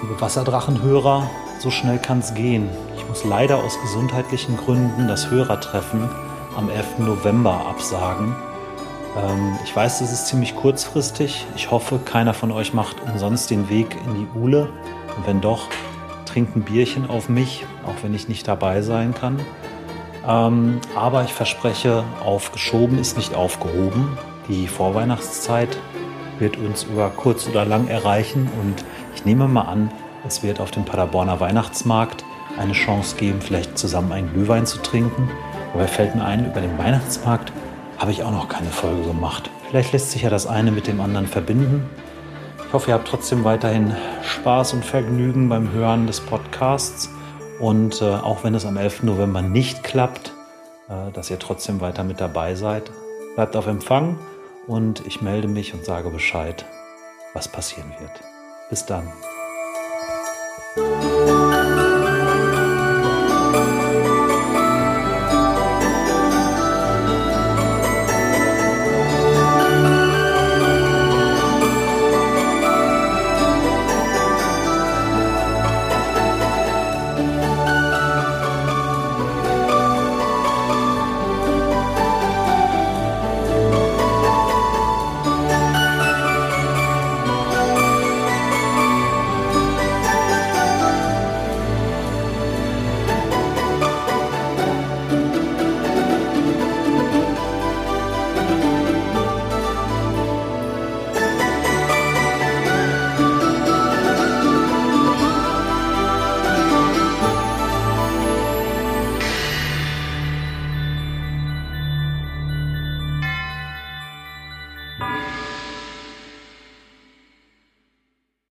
Liebe Wasserdrachenhörer, so schnell kann es gehen. Ich muss leider aus gesundheitlichen Gründen das Hörertreffen am 11. November absagen. Ähm, ich weiß, das ist ziemlich kurzfristig. Ich hoffe, keiner von euch macht umsonst den Weg in die Uhle. Und wenn doch, trinkt ein Bierchen auf mich, auch wenn ich nicht dabei sein kann. Ähm, aber ich verspreche, aufgeschoben ist nicht aufgehoben. Die Vorweihnachtszeit wird uns über kurz oder lang erreichen und ich nehme mal an, es wird auf dem Paderborner Weihnachtsmarkt eine Chance geben, vielleicht zusammen einen Glühwein zu trinken. Dabei fällt mir ein, über den Weihnachtsmarkt habe ich auch noch keine Folge gemacht. Vielleicht lässt sich ja das eine mit dem anderen verbinden. Ich hoffe, ihr habt trotzdem weiterhin Spaß und Vergnügen beim Hören des Podcasts. Und äh, auch wenn es am 11. November nicht klappt, äh, dass ihr trotzdem weiter mit dabei seid. Bleibt auf Empfang und ich melde mich und sage Bescheid, was passieren wird. Bis dann.